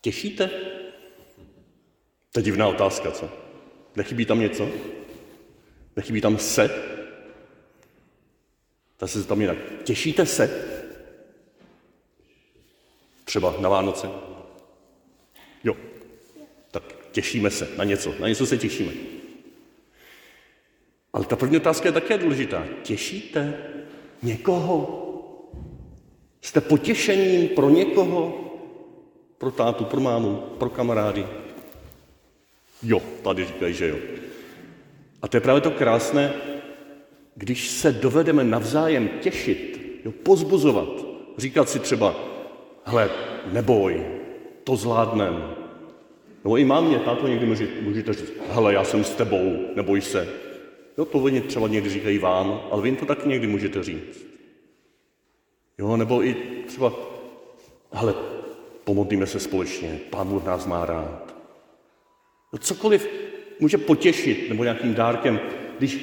Těšíte? To je divná otázka, co? Nechybí tam něco? Nechybí tam se? Ta se tam jinak. Těšíte se? Třeba na Vánoce? Jo. Tak těšíme se na něco. Na něco se těšíme. Ale ta první otázka je také důležitá. Těšíte někoho? Jste potěšením pro někoho? Pro tátu, pro mámu, pro kamarády? Jo, tady říkají, že jo. A to je právě to krásné, když se dovedeme navzájem těšit, jo, pozbuzovat, říkat si třeba, hle, neboj, to zvládnem. Nebo i mámě, táto někdy můžete říct, hele, já jsem s tebou, neboj se. Jo, to oni třeba někdy říkají vám, ale vy jim to taky někdy můžete říct. Jo, nebo i třeba, hele, pomodlíme se společně, Pán Bůh nás má rád. No cokoliv může potěšit, nebo nějakým dárkem, když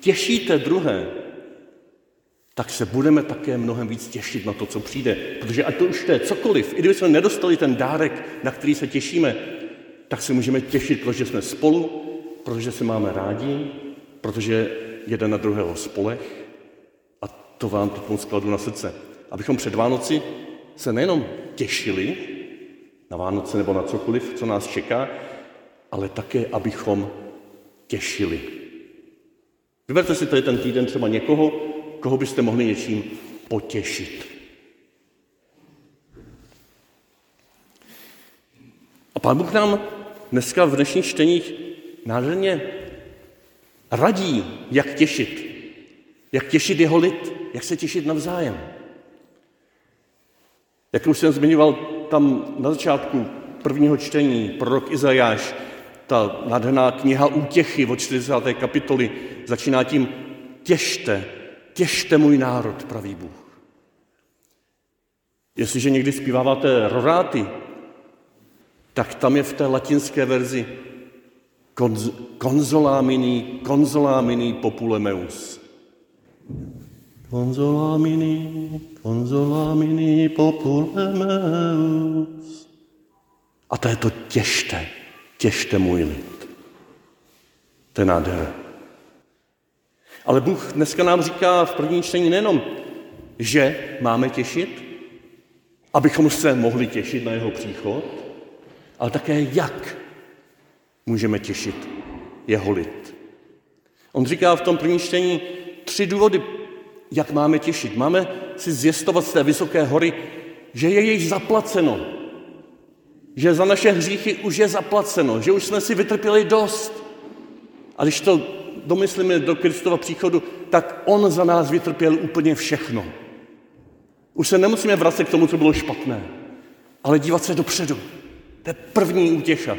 těšíte druhé, tak se budeme také mnohem víc těšit na to, co přijde. Protože ať to už je cokoliv, i kdybychom nedostali ten dárek, na který se těšíme, tak se můžeme těšit, protože jsme spolu, protože se máme rádi, protože jeden na druhého spolech. A to vám teď moc kladu na srdce. Abychom před Vánoci se nejenom těšili na Vánoce nebo na cokoliv, co nás čeká, ale také, abychom těšili. Vyberte si tady ten týden třeba někoho, koho byste mohli něčím potěšit. A Pán Bůh nám dneska v dnešních čteních nádherně radí, jak těšit. Jak těšit jeho lid, jak se těšit navzájem. Jak už jsem zmiňoval tam na začátku prvního čtení, prorok Izajáš, ta nádherná kniha Útěchy od 40. kapitoly začíná tím těšte, těšte můj národ, pravý Bůh. Jestliže někdy zpíváváte roráty, tak tam je v té latinské verzi konz, konzolámini, konzolámini popule meus. Konzolámini, konzolámini popule meus. A to je to těšte, těšte můj lid. To je nádhera. Ale Bůh dneska nám říká v první čtení nejenom, že máme těšit, abychom se mohli těšit na jeho příchod, ale také jak můžeme těšit jeho lid. On říká v tom první čtení tři důvody, jak máme těšit. Máme si zjistovat z té vysoké hory, že je již zaplaceno. Že za naše hříchy už je zaplaceno, že už jsme si vytrpěli dost. A když to domyslíme do Kristova příchodu, tak on za nás vytrpěl úplně všechno. Už se nemusíme vracet k tomu, co bylo špatné, ale dívat se dopředu. To je první útěcha.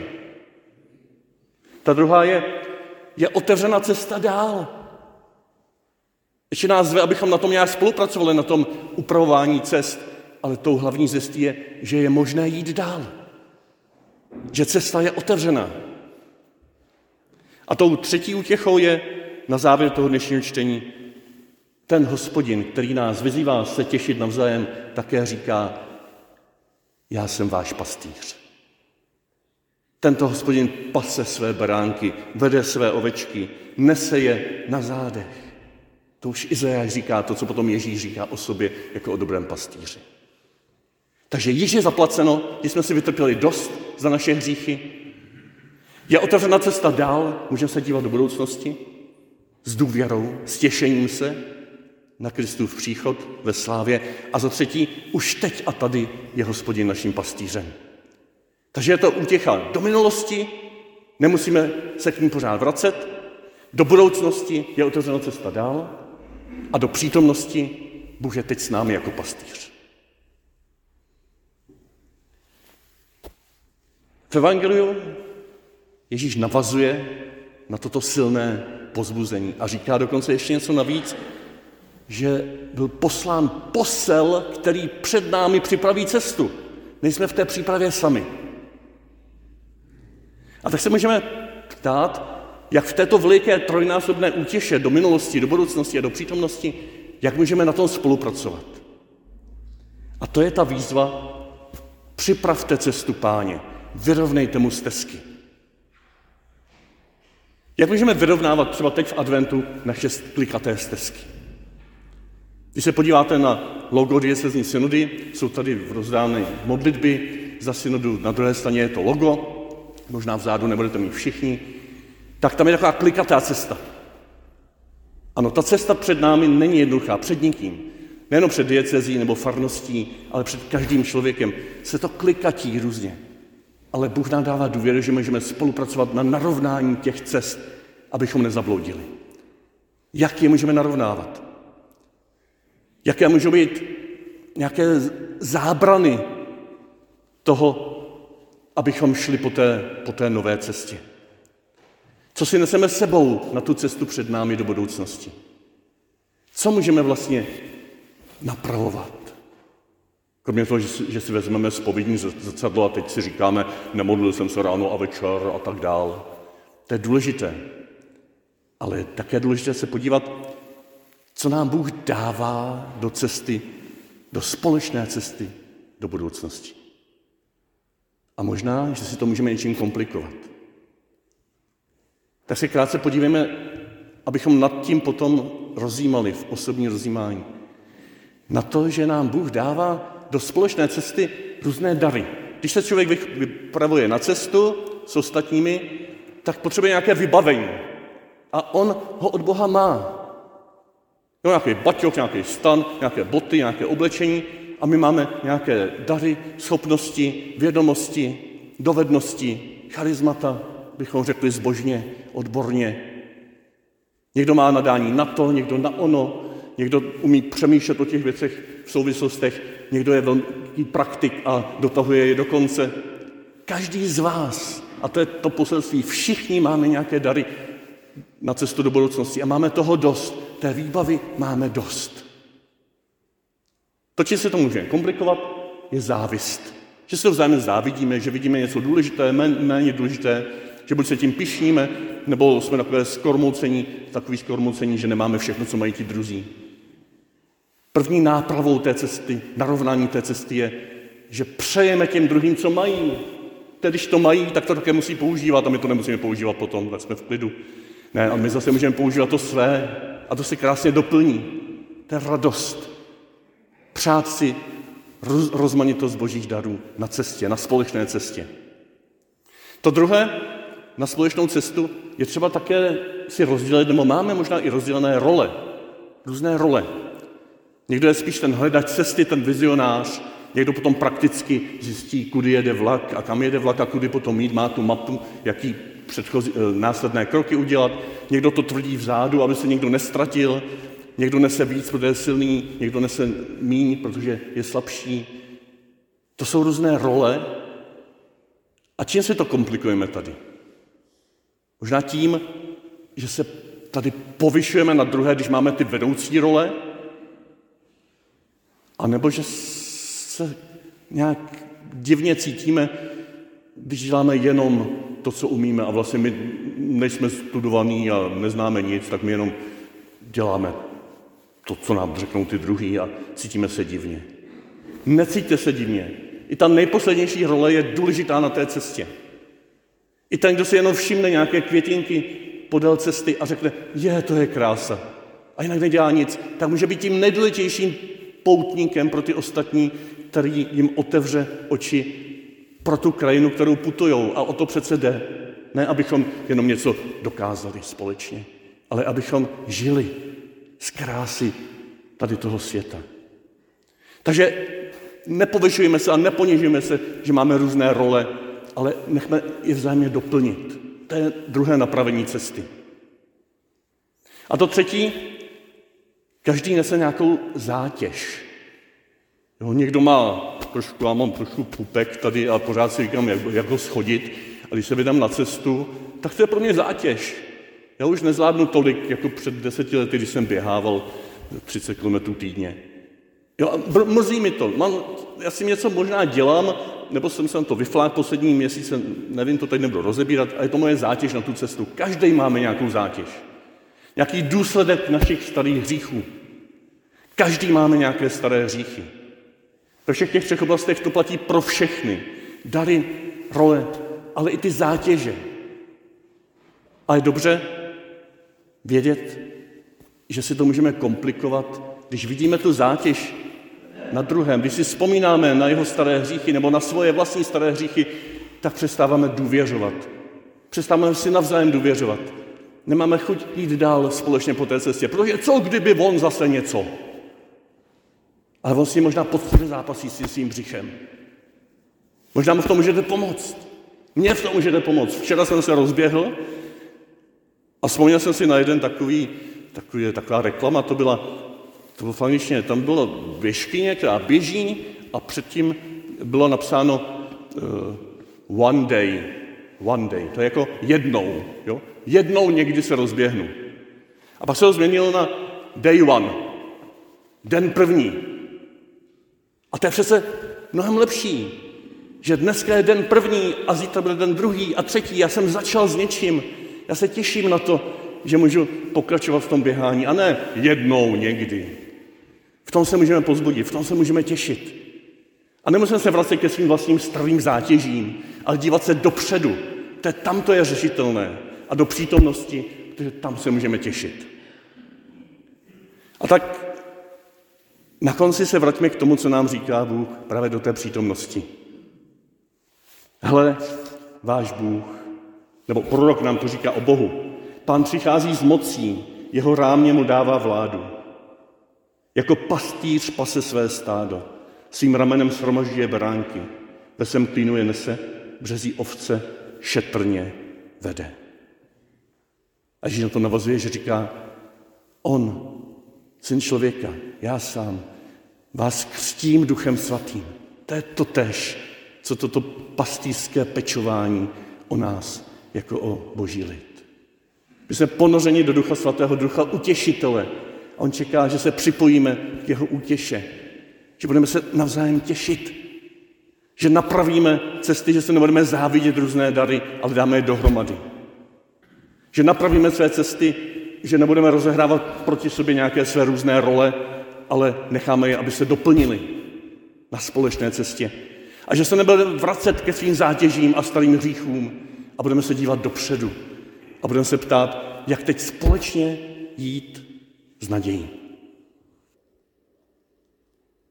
Ta druhá je, je otevřena cesta dál. Ještě nás zve, abychom na tom nějak spolupracovali, na tom upravování cest, ale tou hlavní zjistí je, že je možné jít dál. Že cesta je otevřená. A tou třetí útěchou je na závěr toho dnešního čtení ten hospodin, který nás vyzývá se těšit navzájem, také říká, já jsem váš pastýř. Tento hospodin pase své baránky, vede své ovečky, nese je na zádech. To už Izajáš říká to, co potom Ježíš říká o sobě jako o dobrém pastýři. Takže již je zaplaceno, když jsme si vytrpěli dost za naše hříchy, je otevřena cesta dál, můžeme se dívat do budoucnosti s důvěrou, s těšením se na Kristův příchod ve slávě. A za třetí, už teď a tady je hospodin naším pastýřem. Takže je to útěcha do minulosti, nemusíme se k ní pořád vracet, do budoucnosti je otevřena cesta dál a do přítomnosti Bůh je teď s námi jako pastýř. V Evangeliu Ježíš navazuje na toto silné pozbuzení a říká dokonce ještě něco navíc, že byl poslán posel, který před námi připraví cestu. Nejsme v té přípravě sami. A tak se můžeme ptát, jak v této veliké trojnásobné útěše do minulosti, do budoucnosti a do přítomnosti, jak můžeme na tom spolupracovat. A to je ta výzva, Připravte cestu páně, vyrovnejte mu stezky. Jak můžeme vyrovnávat třeba teď v adventu naše klikaté stezky? Když se podíváte na logo diecezní synody, jsou tady rozdány modlitby za synodu, na druhé straně je to logo, možná vzadu nebudete mít všichni, tak tam je taková klikatá cesta. Ano, ta cesta před námi není jednoduchá, před nikým. Nejenom před diecezí nebo farností, ale před každým člověkem. Se to klikatí různě. Ale Bůh nám dává důvěru, že můžeme spolupracovat na narovnání těch cest, abychom nezabloudili. Jak je můžeme narovnávat? Jaké můžou být nějaké zábrany toho, abychom šli po té, po té nové cestě? Co si neseme sebou na tu cestu před námi do budoucnosti? Co můžeme vlastně napravovat? Kromě toho, že si vezmeme spovědní zrcadlo a teď si říkáme, nemodlil jsem se ráno a večer a tak dál. To je důležité. Ale také je důležité se podívat, co nám Bůh dává do cesty, do společné cesty do budoucnosti. A možná, že si to můžeme něčím komplikovat. Tak se krátce podívejme, abychom nad tím potom rozjímali v osobní rozjímání. Na to, že nám Bůh dává do společné cesty různé dary. Když se člověk vypravuje na cestu s ostatními, tak potřebuje nějaké vybavení. A on ho od Boha má. Jo, nějaký baťoch, nějaký stan, nějaké boty, nějaké oblečení a my máme nějaké dary, schopnosti, vědomosti, dovednosti, charizmata, bychom řekli zbožně, odborně. Někdo má nadání na to, někdo na ono, někdo umí přemýšlet o těch věcech v souvislostech, někdo je velký praktik a dotahuje je do konce. Každý z vás, a to je to poselství, všichni máme nějaké dary na cestu do budoucnosti a máme toho dost. Té výbavy máme dost. To, či se to může komplikovat, je závist. Že se to vzájemně závidíme, že vidíme něco důležité, méně důležité, že buď se tím pišníme, nebo jsme takové skormoucení, takový skormoucení, že nemáme všechno, co mají ti druzí. První nápravou té cesty, narovnání té cesty je, že přejeme těm druhým, co mají. Teď, když to mají, tak to také musí používat a my to nemusíme používat potom, tak jsme v klidu. Ne, a my zase můžeme používat to své a to se krásně doplní. To je radost. Přát si roz, rozmanitost božích darů na cestě, na společné cestě. To druhé, na společnou cestu je třeba také si rozdělit, nebo máme možná i rozdělené role, různé role. Někdo je spíš ten hledač cesty, ten vizionář, někdo potom prakticky zjistí, kudy jede vlak a kam jede vlak a kudy potom jít, má tu mapu, jaký předchozí, eh, následné kroky udělat. Někdo to tvrdí vzadu, aby se někdo nestratil, někdo nese víc, protože je silný, někdo nese míň, protože je slabší. To jsou různé role. A čím si to komplikujeme tady? Možná tím, že se tady povyšujeme na druhé, když máme ty vedoucí role, a nebo že se nějak divně cítíme, když děláme jenom to, co umíme a vlastně my nejsme studovaní a neznáme nic, tak my jenom děláme to, co nám řeknou ty druhý a cítíme se divně. Necítíte se divně. I ta nejposlednější role je důležitá na té cestě. I ten, kdo si jenom všimne nějaké květinky podél cesty a řekne, je, to je krása. A jinak nedělá nic, tak může být tím nejdůležitějším poutníkem pro ty ostatní, který jim otevře oči pro tu krajinu, kterou putujou. A o to přece jde. Ne, abychom jenom něco dokázali společně, ale abychom žili z krásy tady toho světa. Takže nepovyšujeme se a neponižujeme se, že máme různé role, ale nechme je vzájemně doplnit. To je druhé napravení cesty. A to třetí, každý nese nějakou zátěž. Jo, někdo má trošku, já mám trošku pupek tady a pořád si říkám, jak, jak ho schodit. A když se vydám na cestu, tak to je pro mě zátěž. Já už nezvládnu tolik, jako před deseti lety, když jsem běhával 30 km týdně. Jo, mrzí mi to. Mám, já si něco možná dělám, nebo jsem se to vyflák poslední měsíce, nevím, to teď nebudu rozebírat, a je to moje zátěž na tu cestu. Každý máme nějakou zátěž. Nějaký důsledek našich starých hříchů. Každý máme nějaké staré hříchy. Ve všech těch třech oblastech to platí pro všechny. Dary, role, ale i ty zátěže. A je dobře vědět, že si to můžeme komplikovat, když vidíme tu zátěž na druhém, když si vzpomínáme na jeho staré hříchy nebo na svoje vlastní staré hříchy, tak přestáváme důvěřovat. Přestáváme si navzájem důvěřovat. Nemáme chuť jít dál společně po té cestě, protože co kdyby on zase něco? Ale on si možná poctivě zápasí s svým břichem. Možná mu v tom můžete pomoct. Mně v tom můžete pomoct. Včera jsem se rozběhl a vzpomněl jsem si na jeden takový, takový taková reklama, to byla, to v tam bylo běžkyně, která běží a předtím bylo napsáno uh, one day, one day, to je jako jednou, jo? jednou někdy se rozběhnu. A pak se to změnilo na day one, den první. A to je přece mnohem lepší, že dneska je den první a zítra bude den druhý a třetí. Já jsem začal s něčím. Já se těším na to, že můžu pokračovat v tom běhání a ne jednou někdy. Tom se můžeme pozbudit, v tom se můžeme těšit. A nemusíme se vracet ke svým vlastním starým zátěžím, ale dívat se dopředu. To je, tam to je řešitelné. A do přítomnosti, protože tam se můžeme těšit. A tak na konci se vraťme k tomu, co nám říká Bůh právě do té přítomnosti. Hle, váš Bůh, nebo prorok nám to říká o Bohu. Pán přichází s mocí, jeho rámě mu dává vládu. Jako pastýř pase své stádo, svým ramenem shromažďuje beránky, ve svém klínu je nese, březí ovce šetrně vede. A Ježíš na to navazuje, že říká, on, syn člověka, já sám, vás křtím duchem svatým. To je to tež, co toto pastýřské pečování o nás, jako o boží lid. My jsme ponořeni do Ducha Svatého, Ducha utěšitele. A on čeká, že se připojíme k jeho útěše. Že budeme se navzájem těšit. Že napravíme cesty, že se nebudeme závidět různé dary, ale dáme je dohromady. Že napravíme své cesty, že nebudeme rozehrávat proti sobě nějaké své různé role, ale necháme je, aby se doplnili na společné cestě. A že se nebudeme vracet ke svým zátěžím a starým hříchům a budeme se dívat dopředu. A budeme se ptát, jak teď společně jít s nadějí.